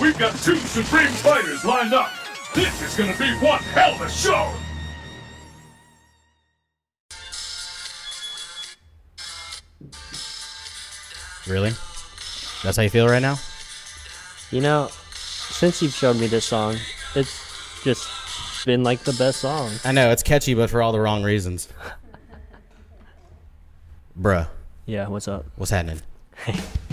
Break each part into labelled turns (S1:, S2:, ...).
S1: We've got two Supreme Fighters lined up. This is gonna be one hell of a show.
S2: Really? That's how you feel right now?
S3: You know, since you've showed me this song, it's just been like the best song.
S2: I know it's catchy, but for all the wrong reasons. Bruh,
S3: Yeah, what's up?
S2: what's happening?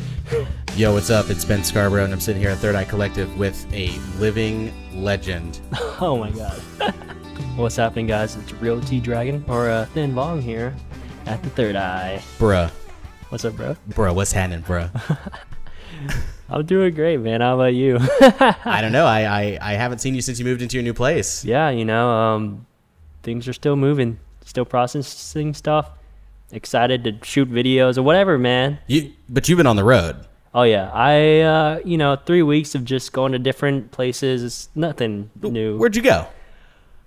S2: Yo, what's up? It's Ben Scarborough, and I'm sitting here at Third Eye Collective with a living legend.
S3: Oh my god. what's happening, guys? It's Real T Dragon or uh, Thien Vuong here at the Third Eye.
S2: Bruh,
S3: What's up, bro?
S2: bruh, what's happening, bruh?
S3: I'm doing great, man. How about you?
S2: I don't know. I, I I haven't seen you since you moved into your new place.
S3: yeah, you know, um, things are still moving, still processing stuff. Excited to shoot videos or whatever, man.
S2: You, but you've been on the road.
S3: Oh yeah, I uh, you know three weeks of just going to different places. It's nothing new.
S2: Where'd you go?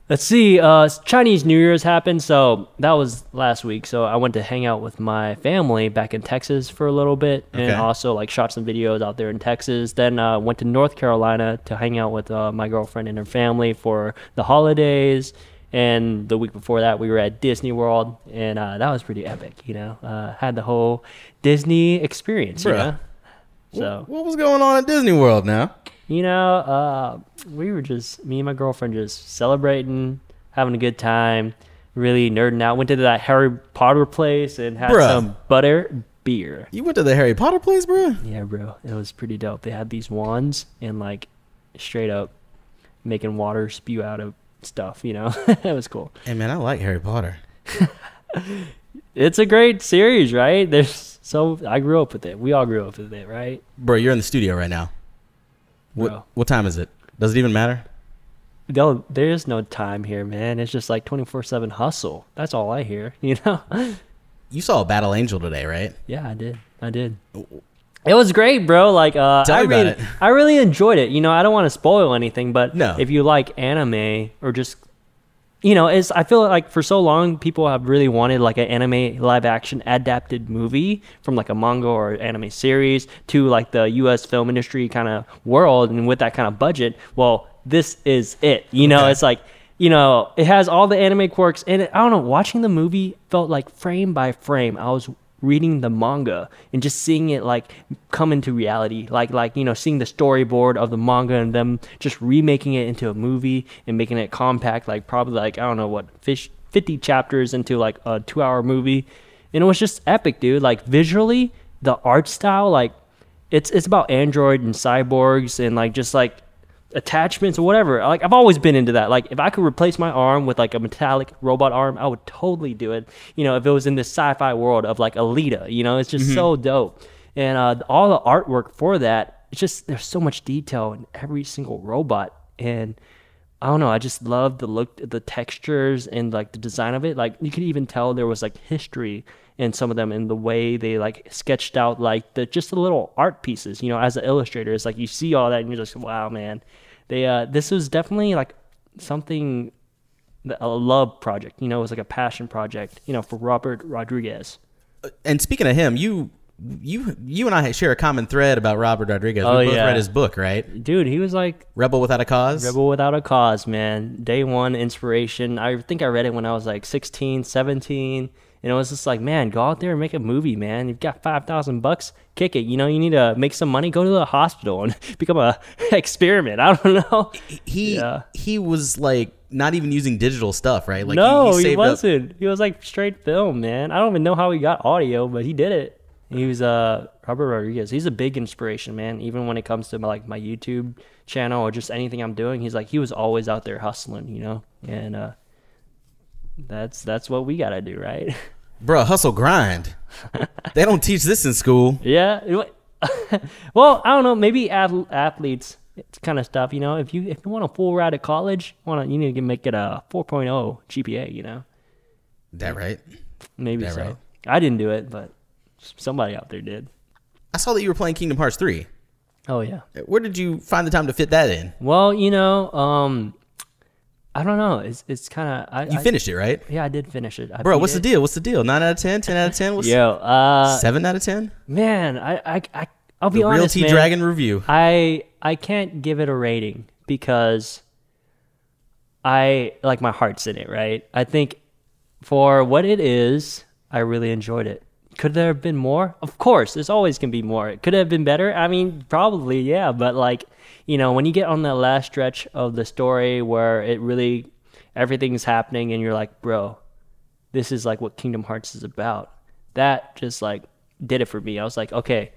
S3: Let's see. Uh, Chinese New Year's happened, so that was last week. So I went to hang out with my family back in Texas for a little bit, and
S2: Okay.
S3: also like shot some videos out there in Texas. Then uh, went to North Carolina to hang out with uh, my girlfriend and her family for the holidays. And the week before that, we were at Disney World, and uh, that was pretty epic. You know, uh, had the whole Disney experience. You know? So
S2: What was going on at Disney World now?
S3: you know, uh, we were just me and my girlfriend just celebrating, having a good time, really nerding out. Went to that Harry Potter place and had
S2: Bruh.
S3: some butter beer.
S2: You went to the Harry Potter place, bro?
S3: Yeah, bro, it was pretty dope. They had these wands and like straight up making water spew out of stuff. You know, it was cool.
S2: Hey man, I like Harry Potter.
S3: It's a great series, right? There's so I grew up with it. We all grew up with it, right?
S2: Bro, you're in the studio right now. What,
S3: Bro.
S2: what time is it? Does it even matter?
S3: No, there's no time here, man. It's just like 24/7 hustle. That's all I hear, you know.
S2: You saw a Battle Angel today, right?
S3: Yeah, I did. I did. It was great, bro. Like, uh,
S2: Tell
S3: I really,
S2: it.
S3: I really enjoyed it. You know, I don't want to spoil anything, but
S2: No.
S3: if you like anime or just, you know, it's. I feel like for so long people have really wanted like an anime live action adapted movie from like a manga or anime series to like the U.S. film industry kind of world, and with that kind of budget, well, this is it. You know,
S2: Okay.
S3: it's like you know, it has all the anime quirks, and it, I don't know. Watching the movie felt like frame by frame, I was reading the manga and just seeing it like come into reality, like like you know, seeing the storyboard of the manga and them just remaking it into a movie and making it compact, like probably like I don't know what fish. 50 chapters into like a two hour movie and it was just epic dude like visually the art style like it's it's about android and cyborgs and like just like attachments or whatever. Like I've always been into that. Like if I could replace my arm with like a metallic robot arm, I would totally do it. You know, if it was in this sci-fi world of like Alita, you know, it's just so dope. And uh, all the artwork for that, it's just there's so much detail in every single robot and I don't know. I just love the look, the textures, and like the design of it. Like you could even tell there was like history in some of them, in the way they like sketched out like the just the little art pieces. You know, as an illustrator, it's like you see all that and you're just wow, man. They uh, this was definitely like something, that- a love project. You know, it was like a passion project. You know, for Robert Rodriguez.
S2: And speaking of him, you you you and I share a common thread about Robert Rodriguez.
S3: Oh,
S2: we both
S3: yeah.
S2: read his book, right?
S3: Dude, he was like
S2: Rebel Without a Cause.
S3: Rebel Without a Cause, man. Day one inspiration. I think I read it when I was like 16, 17. And it was just like, man, go out there and make a movie, man. You've got 5,000 bucks, kick it. You know, you need to make some money, go to the hospital and become a experiment. I don't know.
S2: He
S3: Yeah.
S2: he was like not even using digital stuff, right? Like
S3: no, he,
S2: saved up-
S3: wasn't. He was like straight film, man. I don't even know how he got audio, but he did it. He was uh Robert Rodriguez. He's a big inspiration, man. Even when it comes to my, like my YouTube channel or just anything I'm doing, he's like he was always out there hustling, you know. And uh that's that's what we gotta do, right?
S2: Bro, hustle grind. they don't teach this in school.
S3: yeah. well, I don't know. Maybe ath- athletes, it's kind of stuff, you know. If you if you want a full ride at college, want you need to make it a 4.0 GPA, you know.
S2: That right?
S3: Maybe
S2: Yeah,
S3: so.
S2: right.
S3: I didn't do it, but somebody out there did.
S2: I saw that you were playing Kingdom Hearts 3.
S3: Oh yeah.
S2: Where did you find the time to fit that in?
S3: Well, you know, um, I don't know. It's it's kind of I,
S2: You
S3: I-
S2: finished it, right?
S3: Yeah, I did finish it. I
S2: Bro, what's the deal? What's the deal? 9 out of 10? 10 out of 10? What's
S3: Yo, uh,
S2: 7 out of 10?
S3: man, I, I I I'll be
S2: Real
S3: honest,
S2: T
S3: man.
S2: Dragon review.
S3: I I can't give it a rating because I like my heart's in it, right? I think for what it is, I really enjoyed it. Could there have been more? Of course, there's always gonna be more. It could it have been better? I mean, probably, yeah. But like, you know, when you get on the last stretch of the story where it really everything's happening and you're like, bro, this is like what Kingdom Hearts is about. That just like did it for me. I was like, okay,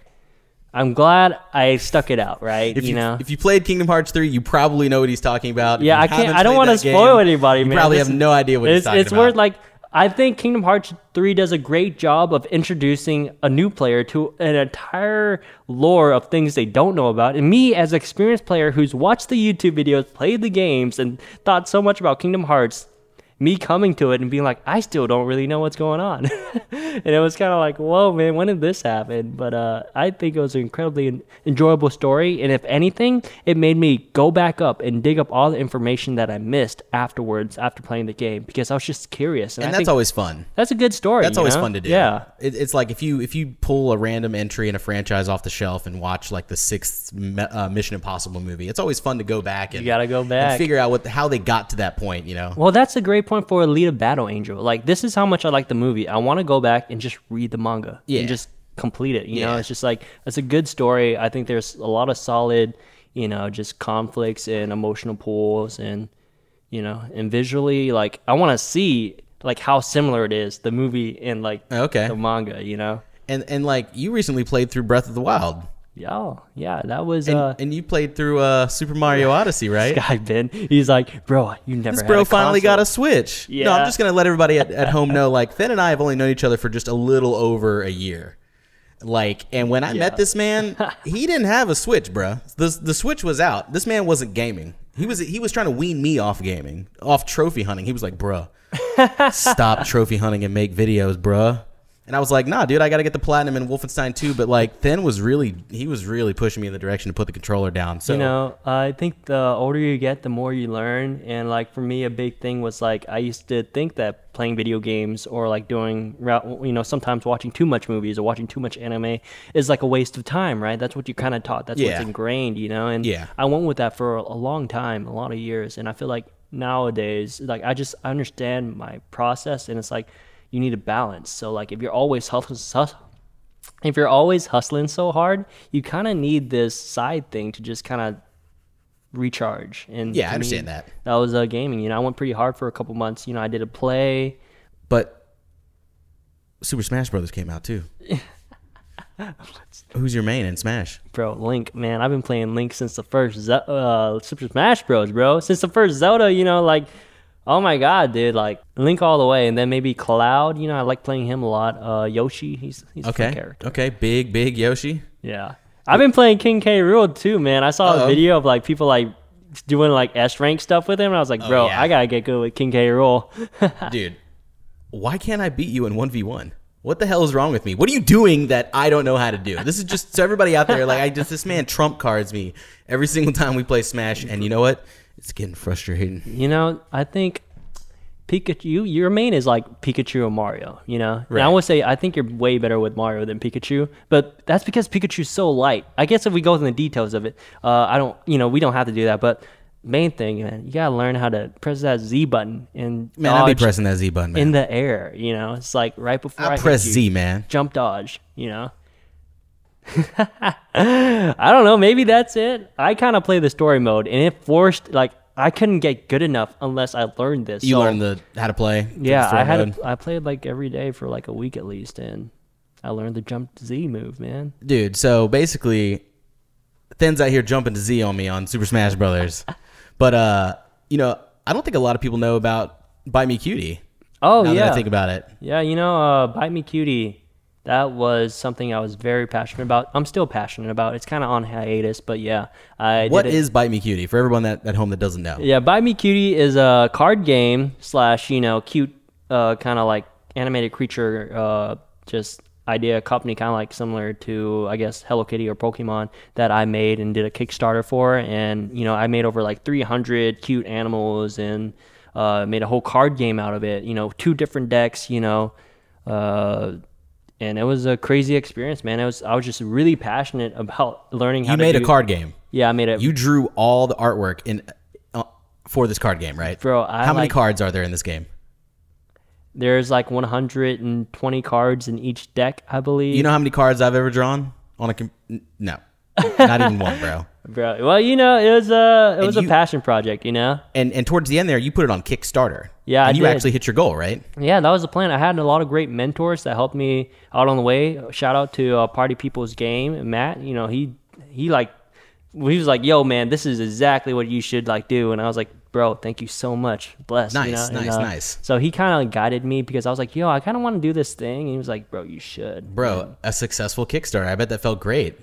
S3: I'm glad I stuck it out, right?
S2: If
S3: you,
S2: you,
S3: know,
S2: if you played Kingdom Hearts 3, you probably know what he's talking about.
S3: Yeah, I can't. I don't want to spoil anybody,
S2: you
S3: man.
S2: probably
S3: This
S2: have no idea what he's
S3: it's,
S2: talking
S3: it's
S2: about.
S3: worth like I think Kingdom Hearts 3 does a great job of introducing a new player to an entire lore of things they don't know about. And me, as an experienced player who's watched the YouTube videos, played the games, and thought so much about Kingdom Hearts, me coming to it and being like, I still don't really know what's going on. and it was kind of like, whoa, man, when did this happen? But uh, I think it was an incredibly enjoyable story. And if anything, it made me go back up and dig up all the information that I missed afterwards after playing the game because I was just curious. And,
S2: and that's always fun.
S3: that's a good story.
S2: That's always
S3: know?
S2: fun to do.
S3: Yeah.
S2: it, it's like if you if you pull a random entry in a franchise off the shelf and watch like the sixth uh, Mission Impossible movie, it's always fun to go back and
S3: You gotta go back and
S2: figure out what how they got to that point. You know,
S3: Well, that's a great point for Alita Battle Angel. Like, this is how much I like the movie. I want to go back and just read the manga
S2: Yeah.
S3: and just complete it. You know, it's just like it's a good story. I think there's a lot of solid, you know, just conflicts and emotional pulls, and you know, and visually, like I want to see like how similar it is the movie and like
S2: Okay.
S3: the manga. You know,
S2: and and like you recently played through Breath of the Wild,
S3: yeah, yeah, that was
S2: and,
S3: uh.
S2: and you played through uh, Super Mario Odyssey, right?
S3: Guy Ben, he's like, bro, you never.
S2: This bro finally
S3: console."
S2: got a Switch. No,
S3: Yeah.
S2: I'm just gonna let everybody at, at home know. Like Finn and I have only known each other for just a little over a year. Like, and when I met this man, he didn't have a Switch, bruh. The the Switch was out. This man wasn't gaming. He was he was trying to wean me off gaming, off trophy hunting. He was like, bruh, stop trophy hunting and make videos, bruh. And I was like, nah, dude, I got to get the platinum in Wolfenstein 2. But like, Finn was really, he was really pushing me in the direction to put the controller down. So
S3: you know, I think the older you get, the more you learn. And like for me, a big thing was like I used to think that playing video games or like doing, you know, sometimes watching too much movies or watching too much anime is like a waste of time, right? That's what you kind of taught. That's
S2: Yeah.
S3: what's ingrained, you know. And
S2: Yeah.
S3: I went with that for a long time, a lot of years, and I feel like nowadays, like I just I understand my process, and it's like you need a balance. So like if you're always hustling, if you're always hustling so hard, you kind of need this side thing to just kind of recharge. And
S2: Yeah, I
S3: to me,
S2: understand that.
S3: That was uh, gaming. You know, I went pretty hard for a couple months. You know, I did a play.
S2: But Super Smash Brothers came out too. Who's your main in Smash?
S3: Bro, Link, man, I've been playing Link since the first Ze- uh, Super Smash Bros, bro. Since the first Zelda, you know, like, oh my god, dude, like Link all the way, and then maybe Cloud. You know, I like playing him a lot. Uh, Yoshi, he's he's a fun character.
S2: Okay, big big Yoshi.
S3: Yeah, I've been playing King K. Rool too, man. I saw
S2: Uh-oh.
S3: a video of like people like doing like S rank stuff with him, and I was like, bro,
S2: Oh, yeah.
S3: I gotta get good with King K. Rool.
S2: Dude, why can't I beat you in 1v1? What the hell is wrong with me? What are you doing that I don't know how to do? This is just so everybody out there like I just this man trump cards me every single time we play Smash and you know what? It's getting frustrating.
S3: You know, I think Pikachu, your main is like Pikachu or Mario, you know? And I would say I think you're way better with Mario than Pikachu, but that's because Pikachu's so light. I guess if we go into the details of it, uh, I don't, you know, we don't have to do that, but main thing, man, you gotta learn how to press that Z button and
S2: Man, I'll be pressing that Z button, man.
S3: in the air, you know? It's like right before I,
S2: I press Z, man.
S3: jump dodge, you know? I don't know. Maybe that's it. I kind of play the story mode, and it forced like I couldn't get good enough unless I learned this.
S2: You
S3: So,
S2: learned the how to play.
S3: yeah. I had to, I played like every day for like a week at least, and I learned the jump Z move, man.
S2: Dude, so basically, Thien's out here jumping to Z on me on Super Smash Brothers. but uh, you know, I don't think a lot of people know about Bite Me Cutie.
S3: Oh
S2: now
S3: yeah,
S2: that I think about it.
S3: yeah. You know, uh, bite me cutie. That was something I was very passionate about. I'm still passionate about. It's kind of on hiatus, but yeah, I
S2: What is Bite Me Cutie for everyone that at home that doesn't know?
S3: Yeah, Bite Me Cutie is a card game slash, you know, cute, uh, kind of like animated creature, uh, just idea company, kind of like similar to, I guess, Hello Kitty or Pokemon that I made and did a Kickstarter for. And, you know, I made over like 300 cute animals and uh, made a whole card game out of it, you know, two different decks, you know. And it was a crazy experience, man. It was I was just really passionate about learning how
S2: You
S3: to
S2: made a card game.
S3: Yeah, I made it.
S2: You drew all the artwork in uh, for this card game, right?
S3: Bro, I
S2: How many cards are there in this game?
S3: There's like 120 cards in each deck, I believe.
S2: You know how many cards I've ever drawn on a com- no. Not even one, bro.
S3: bro. Well, you know, it was a it was a passion project, you know.
S2: And and towards the end there, you put it on Kickstarter.
S3: Yeah, I
S2: and you
S3: did.
S2: actually hit your goal, right?
S3: Yeah, that was the plan. I had a lot of great mentors that helped me out on the way. Shout out to uh, Party People's Game, Matt. You know, he he like he was like, "Yo, man, this is exactly what you should like do." And I was like, "Bro, thank you so much. Bless." you
S2: Nice,
S3: know?
S2: nice,
S3: and, uh,
S2: nice.
S3: So he kind of guided me because I was like, "Yo, I kind of want to do this thing." And he was like, "Bro, you should."
S2: Bro, a successful Kickstarter. I bet that felt great.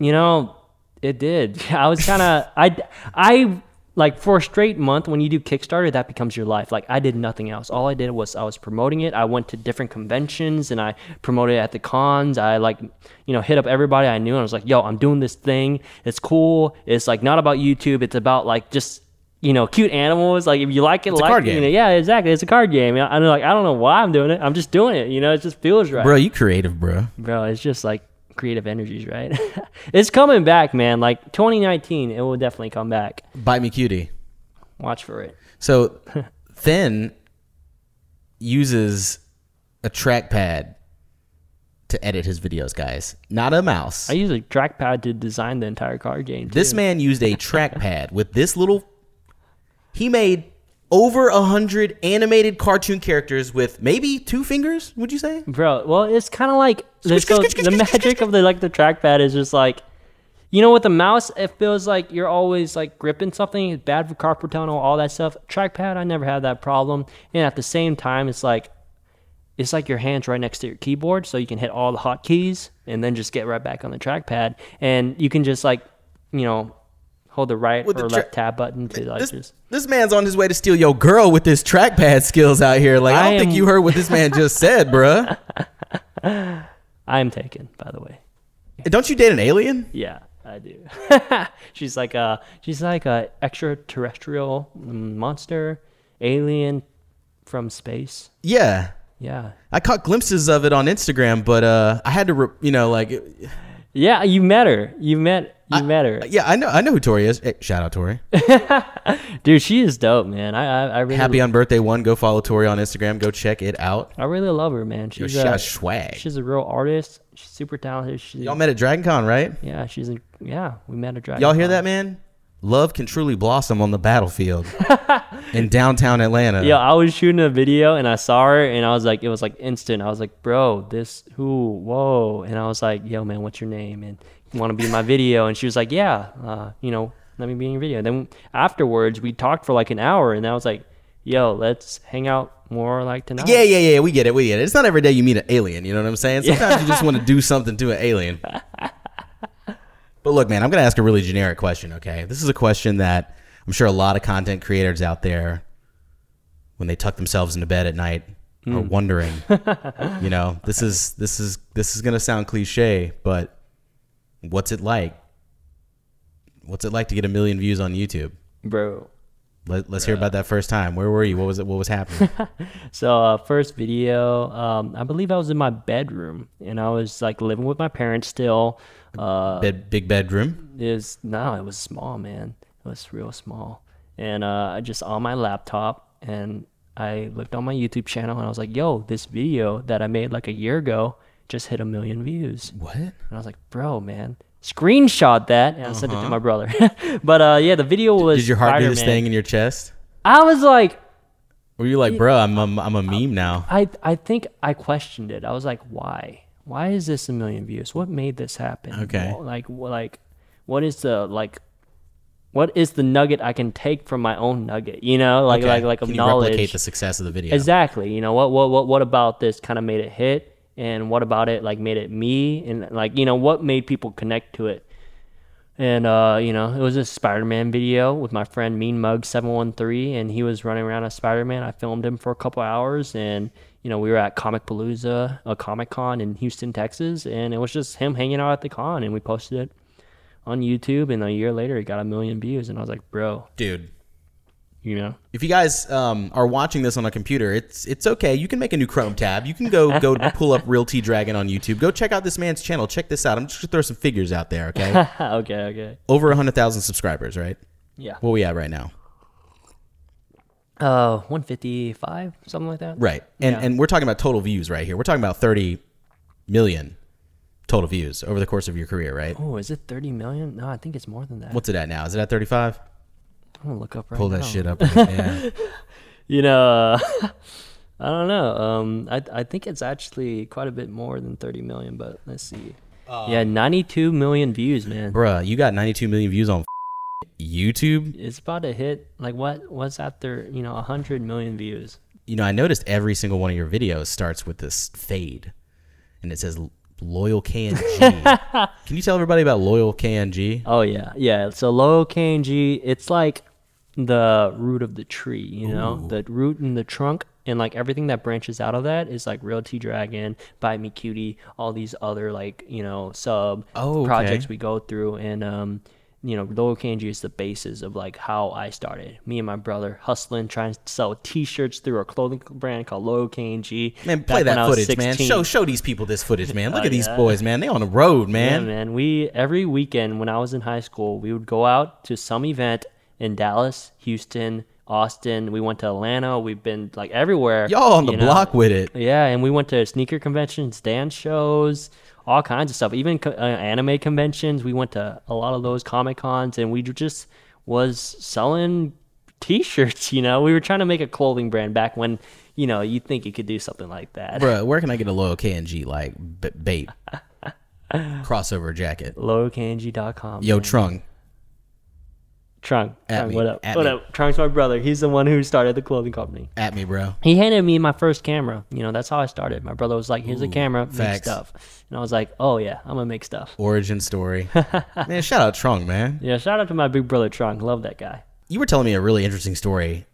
S3: You know, it did. I was kind of I I like for a straight month when you do Kickstarter, that becomes your life. Like I did nothing else. All I did was I was promoting it. I went to different conventions and I promoted it at the cons. I like you know hit up everybody I knew and I was like, "Yo, I'm doing this thing. It's cool. It's like not about YouTube. It's about like just." You know, cute animals. Like if you like it,
S2: It's a
S3: like
S2: card
S3: you
S2: game.
S3: know, yeah, exactly. It's a card game. I- I'm like, I don't know why I'm doing it. I'm just doing it. You know, it just feels right
S2: Bro, you creative, bro.
S3: bro it's just like creative energies right it's coming back man like 2019 it will definitely come back
S2: Bite me cutie.
S3: watch for it
S2: So Finn uses a trackpad to edit his videos, guys. Not a mouse.
S3: i use a trackpad to design the entire card game too.
S2: This man used a trackpad with this little. He made over a hundred animated cartoon characters with maybe two fingers. Would you say?
S3: bro well it's kind of like this goes, the magic of the like the trackpad is just like you know with the mouse it feels like you're always like gripping something it's bad for carpal tunnel all that stuff trackpad i never had that problem and at the same time it's like it's like your hands right next to your keyboard so you can hit all the hotkeys and then just get right back on the trackpad and you can just like you know hold the right
S2: With the
S3: or
S2: tra-
S3: left tab button to like
S2: This,
S3: just
S2: this man's on his way to steal your girl with his trackpad skills out here. Like I
S3: I
S2: don't think you heard what this man just said, bruh.
S3: i am taken by the way
S2: Don't you date an alien?
S3: yeah i do she's like a she's like a extraterrestrial monster alien from space
S2: Yeah.
S3: yeah
S2: I caught glimpses of it on Instagram, but uh, I had to, re- you know, like,
S3: yeah you met her you met you met her
S2: yeah, I know, I know who Tori is. Hey, shout out Tori.
S3: dude she is dope man i i, I really
S2: Happy on birthday one. Go follow Tori on Instagram. Go check it out.
S3: i really love her man
S2: Yo,
S3: she's
S2: she
S3: a,
S2: swag.
S3: she's a real artist she's super talented she's
S2: Y'all met at Dragon Con, right?
S3: Yeah, she's a yeah. We met at dragon.
S2: Y'all hear that, man? Love can truly blossom on the battlefield in downtown Atlanta.
S3: Yeah, I was shooting a video and I saw her and I was like, it was like instant. I was like, bro, this who? Whoa! And I was like, yo, man, what's your name? And you want to be in my video? And she was like, yeah, uh, you know, let me be in your video. Then afterwards, we talked for like an hour, and I was like, yo, let's hang out more like tonight.
S2: Yeah, yeah, yeah. We get it. We get it. It's not every day you meet an alien. You know what I'm saying? Sometimes you just want to do something to an alien. But look, man, I'm going to ask a really generic question, okay? This is a question that I'm sure a lot of content creators out there, when they tuck themselves into bed at night, are wondering. you know, this is this is this is going to sound cliche, but what's it like? What's it like to get a million views on YouTube?
S3: bro.
S2: Let, let's hear about that first time. Where were you? What was it? What was happening?
S3: So uh, first video, um, I believe I was in my bedroom and I was like living with my parents still. Uh,
S2: Bed, big bedroom.
S3: is no, it was small, man. It was real small, and uh, I just on my laptop, and I looked on my YouTube channel, and I was like, "Yo, this video that I made like a year ago just hit a million views."
S2: What?
S3: And I was like, "Bro, man." Screenshot that and I sent it to my brother. but uh, yeah, the video was.
S2: Uh-huh. Did your heart do this
S3: Spider-Man.
S2: thing in your chest?
S3: I was like,
S2: Were you like, bro, I'm a, I'm a meme now?
S3: I I think I questioned it. I was like, why? Why is this a million views? What made this happen?
S2: Okay.
S3: Like like what is the like what is the nugget I can take from my own nugget? You know, like
S2: Okay.
S3: like like of
S2: Can you
S3: knowledge.
S2: replicate the success of the video?
S3: Exactly. You know what what what what about this kind of made it hit, and what about it like made it me, and like you know what made people connect to it. And uh, you know, it was a Spider-Man video with my friend Mean Mug seven one three, and he was running around as Spider-Man. I filmed him for a couple hours, and you know, we were at Comicpalooza, a Comic Con in Houston, Texas, and it was just him hanging out at the con, and we posted it on YouTube, and a year later, it got a million views, and I was like, bro,
S2: Dude,
S3: You know.
S2: If you guys um, are watching this on a computer, it's it's okay. You can make a new Chrome tab. You can go go pull up Real T Dragon on YouTube. Go check out this man's channel. Check this out. I'm just gonna throw some figures out there. Okay,
S3: okay. Okay.
S2: over hundred thousand subscribers, right?
S3: Yeah.
S2: What we at right now?
S3: Uh, 155, something like that.
S2: Right, and
S3: Yeah.
S2: and we're talking about total views right here. We're talking about thirty million total views over the course of your career, right?
S3: Oh, is it 30 million? No, I think it's more than that.
S2: What's it at now? Is it at thirty five?
S3: I'm gonna look up right now.
S2: Pull
S3: now.
S2: that shit up. Yeah.
S3: You know, I don't know. Um, I I think it's actually quite a bit more than 30 million, but let's see. yeah, 92 million views, man.
S2: Bruh, you got ninety two million views on YouTube.
S3: It's about to hit like what? What's after you know a 100 million views?
S2: you know, I noticed every single one of your videos starts with this fade, and it says Low KNG. Can you tell everybody about Low KNG?
S3: Oh yeah, yeah. So low KNG, it's like the root of the tree, you know, the root and the trunk, and like everything that branches out of that is like Real T Dragon, Bite Me Cutie, all these other like you know sub
S2: Oh, okay.
S3: projects we go through, and um, you know, low KNG is the basis of like how I started. Me and my brother hustling, trying to sell T-shirts through a clothing brand called Low KNG.
S2: Man, play that footage, man. Show show these people this footage, man. Look
S3: Oh,
S2: at these
S3: yeah.
S2: boys, man. They on the road, man.
S3: Yeah, man. We every weekend when I was in high school, we would go out to some event in Dallas, Houston, Austin. We went to Atlanta. We've been like everywhere.
S2: Y'all on the
S3: know?
S2: block with it.
S3: Yeah, and we went to sneaker conventions, dance shows, all kinds of stuff. Even co- uh, anime conventions. We went to a lot of those comic cons, and we just was selling T-shirts. You know, we were trying to make a clothing brand back when you know you think you could do something like that.
S2: Bruh, where can I get a Low KNG like b- bait crossover jacket?
S3: LowKNG.com.
S2: Yo,
S3: man.
S2: Trung,
S3: Trung.
S2: At
S3: Trung,
S2: me,
S3: what up?
S2: at
S3: What
S2: me.
S3: up? Trung's my brother. He's the one who started the clothing company.
S2: at me, bro.
S3: He handed me my first camera. You know, that's how I started. My brother was like, "Here's a
S2: Ooh,
S3: camera, make stuff," and I was like, "Oh yeah, I'm gonna make stuff."
S2: Origin story. man, shout out Trung, man.
S3: Yeah, shout out to my big brother Trung. Love that guy.
S2: You were telling me a really interesting story,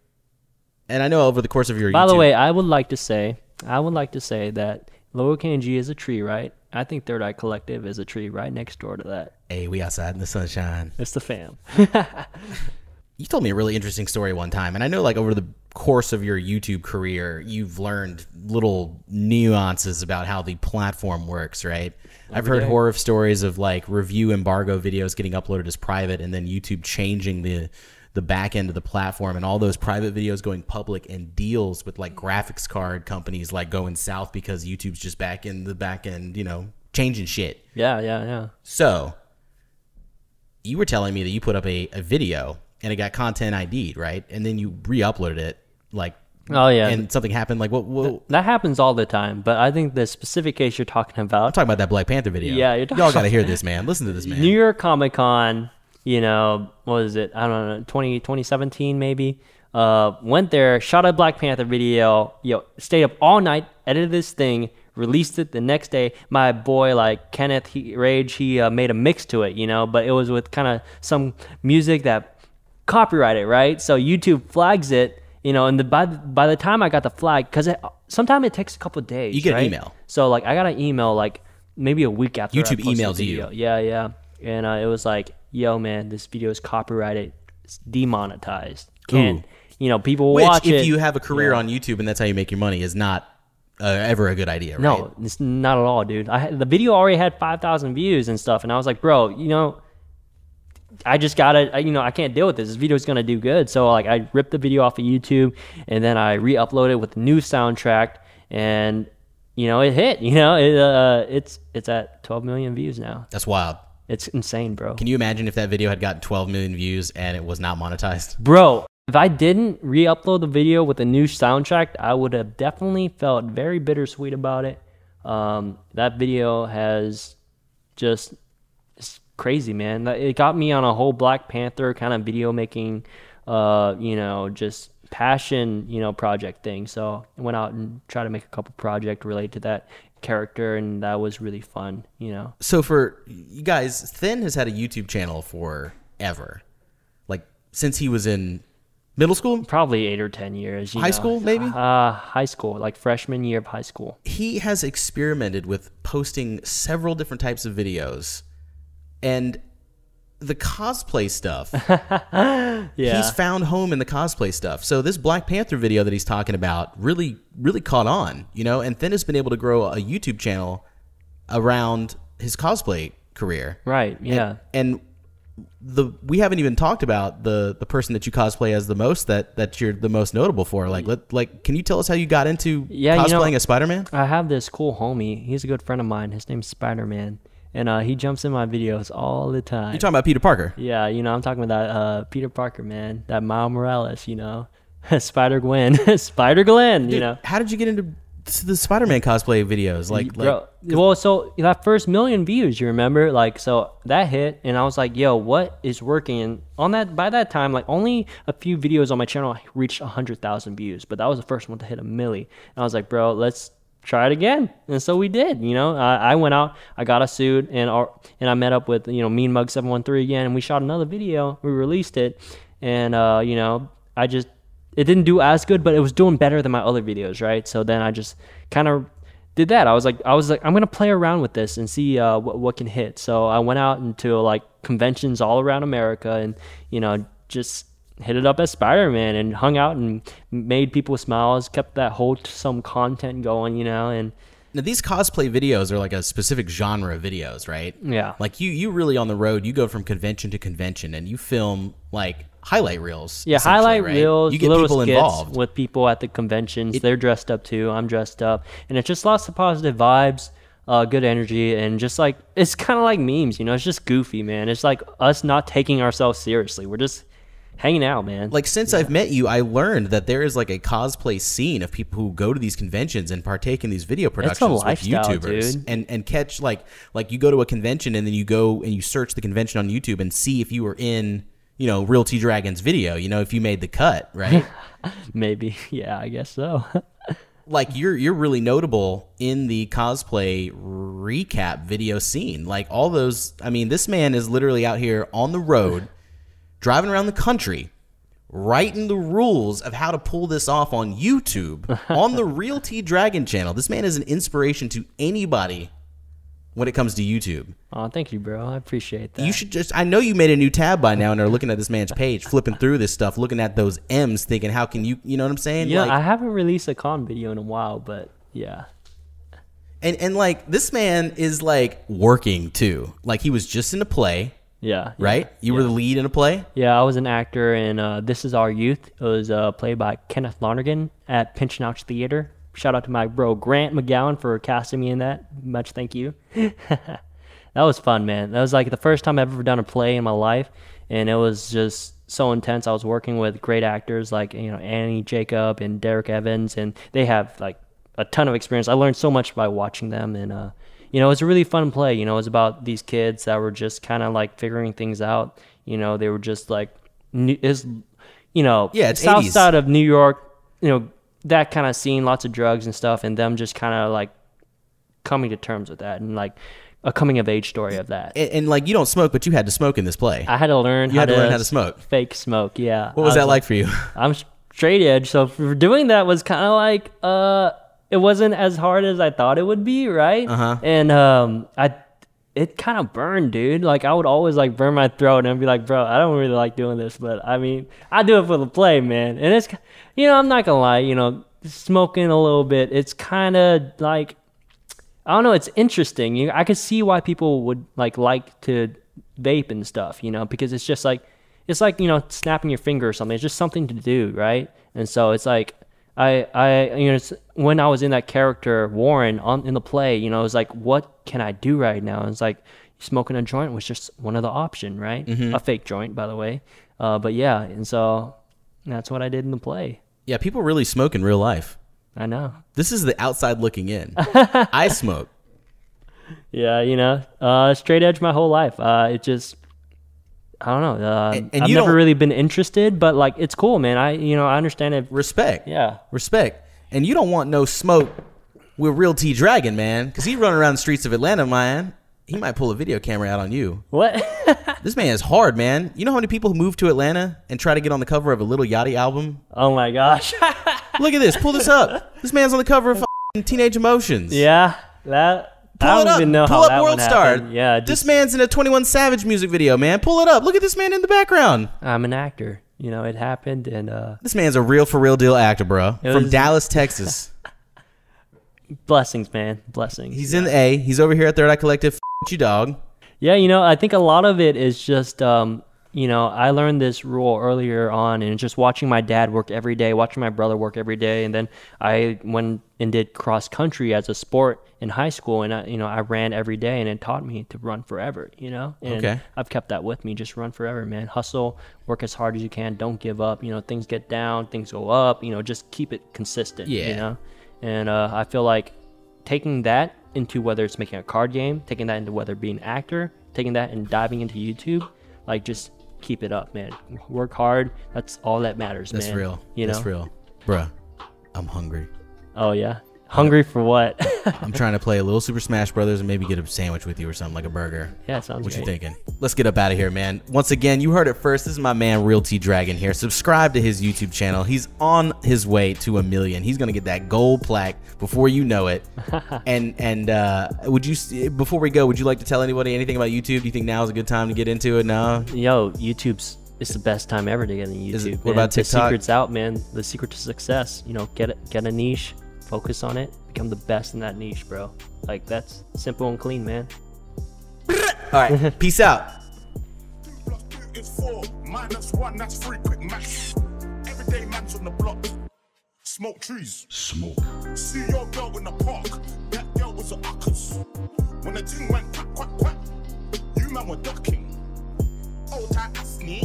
S2: and I know over the course of your
S3: By the way, I would like to say, I would like to say that Low KNG is a tree, right? I think Third Eye Collective is a tree right next door to that.
S2: hey, we outside in the sunshine.
S3: It's the fam.
S2: You told me a really interesting story one time, and I know like over the course of your YouTube career, you've learned little nuances about how the platform works, right? I've heard
S3: day.
S2: horror stories of like review embargo videos getting uploaded as private and then YouTube changing the the back end of the platform and all those private videos going public and deals with like graphics card companies like going south because YouTube's just back in the back end, you know, changing shit.
S3: yeah, yeah, yeah.
S2: So, you were telling me that you put up a, a video and it got content ID'd, right? And then you re-uploaded it, like,
S3: Oh yeah.
S2: and something happened. Like, what? what
S3: that happens all the time, but I think the specific case you're talking about I'm
S2: talking about that Black Panther video.
S3: Yeah, you're talking
S2: y'all got to hear this, man. Listen to this, man.
S3: New York Comic Con, you know, what was it? I don't know, 20, 2017 maybe. Uh, went there, shot a Black Panther video, yo, stayed up all night, edited this thing, released it the next day. My boy, like Kenneth he, Rage, he uh, made a mix to it, you know, but it was with kind of some music that copyrighted, right? So YouTube flags it, you know, and the, by the, by the time I got the flag, because sometimes it takes a couple days.
S2: You get an email.
S3: So like I got an email like maybe a week after
S2: YouTube emails you.
S3: Yeah, yeah, and uh, it was like, yo, man, this video is copyrighted, it's demonetized. Can't
S2: Ooh.
S3: you know? People
S2: Which,
S3: watch
S2: if
S3: it.
S2: you have a career
S3: Yeah.
S2: on YouTube and that's how you make your money, is not uh, ever a good idea, right?
S3: No, it's not at all, dude. I had, the video already had five thousand views and stuff, and I was like, bro, you know, I just gotta, I- you know, I can't deal with this. This video is gonna do good. So like, I ripped the video off of YouTube, and then I re-uploaded it with the new soundtrack, and you know, it hit. You know, it, uh, it's it's at twelve million views now.
S2: That's wild.
S3: It's insane, bro.
S2: Can you imagine if that video had gotten 12 million views and it was not monetized?
S3: Bro, if I didn't re-upload the video with a new soundtrack, I would have definitely felt very bittersweet about it. Um, that video has just it's crazy, man. That- It got me on a whole Black Panther kind of video making, uh, you know, just passion, you know, project thing. So I went out and tried to make a couple project related to that character, and that was really fun, you know.
S2: So for you guys, Thien has had a YouTube channel forever, like since he was in middle school.
S3: Probably eight or ten years. you
S2: High
S3: know.
S2: school, maybe?
S3: Uh, high school, like freshman year of high school.
S2: he has experimented with posting several different types of videos and the cosplay stuff.
S3: Yeah.
S2: He's found home in the cosplay stuff. So this Black Panther video that he's talking about really, really caught on, you know. And Finn has been able to grow a YouTube channel around his cosplay career.
S3: right. Yeah.
S2: And the we haven't even talked about the the person that you cosplay as the most that that you're the most notable for. Like, let like, can you tell us how you got into
S3: Yeah, you
S2: cosplaying
S3: know-
S2: as Spider Man?
S3: I have this cool homie. He's a good friend of mine. His name's Spider Man, and uh, he jumps in my videos all the time.
S2: You're talking about Peter Parker.
S3: yeah, you know, I'm talking about that uh, Peter Parker, man. That Miles Morales, you know, Spider Gwen, Spider Glenn, you know.
S2: how did you get into the Spider Man cosplay videos? Like, like
S3: Bro, well, so that first million views, you remember, like, so that hit, and I was like, "Yo, what is working?" And on that, by that time, like, only a few videos on my channel reached hundred thousand views, but that was the first one to hit a milli. And I was like, "Bro, let's try it again." And so we did. You know, I, I went out, I got a suit, and our, and I met up with you know Mean Mug Seven One Three again, and we shot another video. We released it, and uh, you know, I just it didn't do as good, but it was doing better than my other videos, right? So then I just kind of did that. I was like, I was like, I'm gonna play around with this and see uh, what what can hit. So I went out into like conventions all around America, and you know, just hit it up as Spider-Man and hung out and made people smiles, kept that wholesome content going, you know, and
S2: Now these cosplay videos are like a specific genre of videos, right?
S3: Yeah.
S2: Like you, you really on the road. You go from convention to convention, and you film like highlight reels.
S3: Yeah, highlight
S2: right?
S3: reels,
S2: You get people involved.
S3: with people at the conventions. They're dressed up too. I'm dressed up, and it's just lots of positive vibes, uh, good energy, and just like it's kind of like memes. You know, it's just goofy, man. It's like us not taking ourselves seriously. We're just hanging out, man.
S2: like since I've met you, I learned that there is like a cosplay scene of people who go to these conventions and partake in these video productions with YouTubers
S3: dude.
S2: and and catch like like you go to a convention and then you go and you search the convention on YouTube and see if you were in you know Real T Dragons video, you know if you made the cut, right?
S3: Maybe, yeah, I guess so.
S2: like you're you're really notable in the cosplay recap video scene. Like all those I mean, this man is literally out here on the road, driving around the country, writing the rules of how to pull this off on YouTube on the Real T Dragon channel. This man is an inspiration to anybody when it comes to YouTube.
S3: oh, thank you, bro. I appreciate that.
S2: You should just I know you made a new tab by now and are looking at this man's page, flipping through this stuff, looking at those M's thinking how can you you know what I'm saying?
S3: yeah,
S2: Like-
S3: I haven't released a con video in a while, but yeah.
S2: And and like this man is like working too. Like he was just in a play,
S3: Yeah.
S2: right? You were the lead in a play.
S3: Yeah, I was an actor in uh, This Is Our Youth. It was uh, played by Kenneth Lonergan at Pinch 'N' Ouch Theater. Shout out to my bro Grant McGowen for casting me in that. Much thank you. that was fun, man. That was like the first time I've ever done a play in my life, and it was just so intense. I was working with great actors like you know Annie Jacob and Derek Evans, and they have like a ton of experience. I learned so much by watching them, and uh, you know, it was a really fun play. You know, it was about these kids that were just kind of like figuring things out. You know, they were just like, is, you know,
S2: Yeah, it's
S3: south
S2: 80s.
S3: side of New York. You know, that kind of scene, lots of drugs and stuff, and them just kind of like coming to terms with that, and like a coming of age story of that.
S2: And, and like you don't smoke, but you had to smoke in this play.
S3: I had to learn.
S2: You
S3: how
S2: had to learn how to smoke.
S3: Fake smoke, yeah.
S2: what was
S3: I
S2: that like for you?
S3: I'm straight edge, so for doing that was kind of like uh, it wasn't as hard as I thought it would be, right?
S2: Uh-huh.
S3: And um, I it kind of burned, dude. Like I would always like burn my throat and I'd be like, bro, I don't really like doing this, but I mean, I do it for the play, man. And it's, you know, I'm not gonna lie, you know, smoking a little bit, it's kind of like I don't know. It's interesting. You, I could see why people would like like to vape and stuff, you know, because it's just like it's like you know snapping your finger or something. It's just something to do, right? And so it's like I I you know when I was in that character Warren on in the play, you know, it's like what can I do right now? And it's like smoking a joint was just one of the option, right? A fake joint, by the way. Uh, but yeah, and so that's what I did in the play.
S2: Yeah, people really smoke in real life.
S3: I know.
S2: This is the outside looking in. I smoke.
S3: Yeah, you know, uh, straight edge my whole life. Uh, it just, I don't know. Uh,
S2: And- and
S3: I've never really been interested, but like, it's cool, man. I, you know, I understand it.
S2: Respect.
S3: Yeah.
S2: Respect. And you don't want no smoke with Real T Dragon, man, because he run around the streets of Atlanta, man. He might pull a video camera out on you.
S3: What?
S2: This man is hard, man. You know how many people who move to Atlanta and try to get on the cover of a Lil Yachty album?
S3: oh my gosh.
S2: Look at this. Pull this up. This man's on the cover of Teenage Emotions.
S3: yeah, that
S2: Pull
S3: I don't
S2: it up.
S3: even know
S2: Pull
S3: how
S2: up
S3: that
S2: World Star.
S3: Yeah,
S2: this man's in a 21 Savage music video, man. Pull it up. Look at this man in the background.
S3: I'm an actor. You know, it happened, and uh,
S2: This man's a real for real deal actor, bro. From
S3: was-
S2: Dallas, Texas.
S3: blessings, man, blessings.
S2: He's in the A. He's over here at Third Eye Collective. F- you dog.
S3: Yeah, you know, I think a lot of it is just, um, you know, I learned this rule earlier on, and just watching my dad work every day, watching my brother work every day, and then I went and did cross country as a sport in high school, and I, you know, I ran every day, and it taught me to run forever. You know, and
S2: Okay.
S3: I've kept that with me. Just run forever, man. Hustle, work as hard as you can. Don't give up. You know, things get down, things go up. You know, just keep it consistent.
S2: Yeah.
S3: You know, and uh, I feel like taking that into whether it's making a card game, taking that into whether being an actor, taking that and diving into YouTube, like just keep it up, man. Work hard. That's all that matters,
S2: That's
S3: man.
S2: real.
S3: You know?
S2: That's real. Bruh, I'm hungry.
S3: Oh yeah. Hungry for what?
S2: I'm trying to play a little Super Smash Brothers and maybe get a sandwich with you or something like a burger.
S3: yeah, sounds good.
S2: What you thinking? Let's get up out of here, man. Once again, you heard it first. This is my man, Real T Dragon here. Subscribe to his YouTube channel. He's on his way to a million. He's gonna get that gold plaque before you know it. and and uh, would you before we go, would you like to tell anybody anything about YouTube? Do you think now is a good time to get into it? No.
S3: Yo, YouTube's it's the best time ever to get into YouTube.
S2: It- what
S3: man.
S2: about
S3: The
S2: TikTok?
S3: secret's out, man. The secret to success. You know, get it, get a niche, focus on it, become the best in that niche, bro. Like that's simple and clean, man.
S2: All right. Peace out.
S4: plus two is four. Minus one, that's three. Quick math. Everyday man's on the block. Smoke trees.
S1: Smoke.
S4: See your girl in the park. That girl was a uckers. When the thing went quack, quack, quack, you man were ducking. Old tight Afni.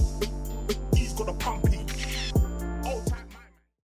S4: He's got a pump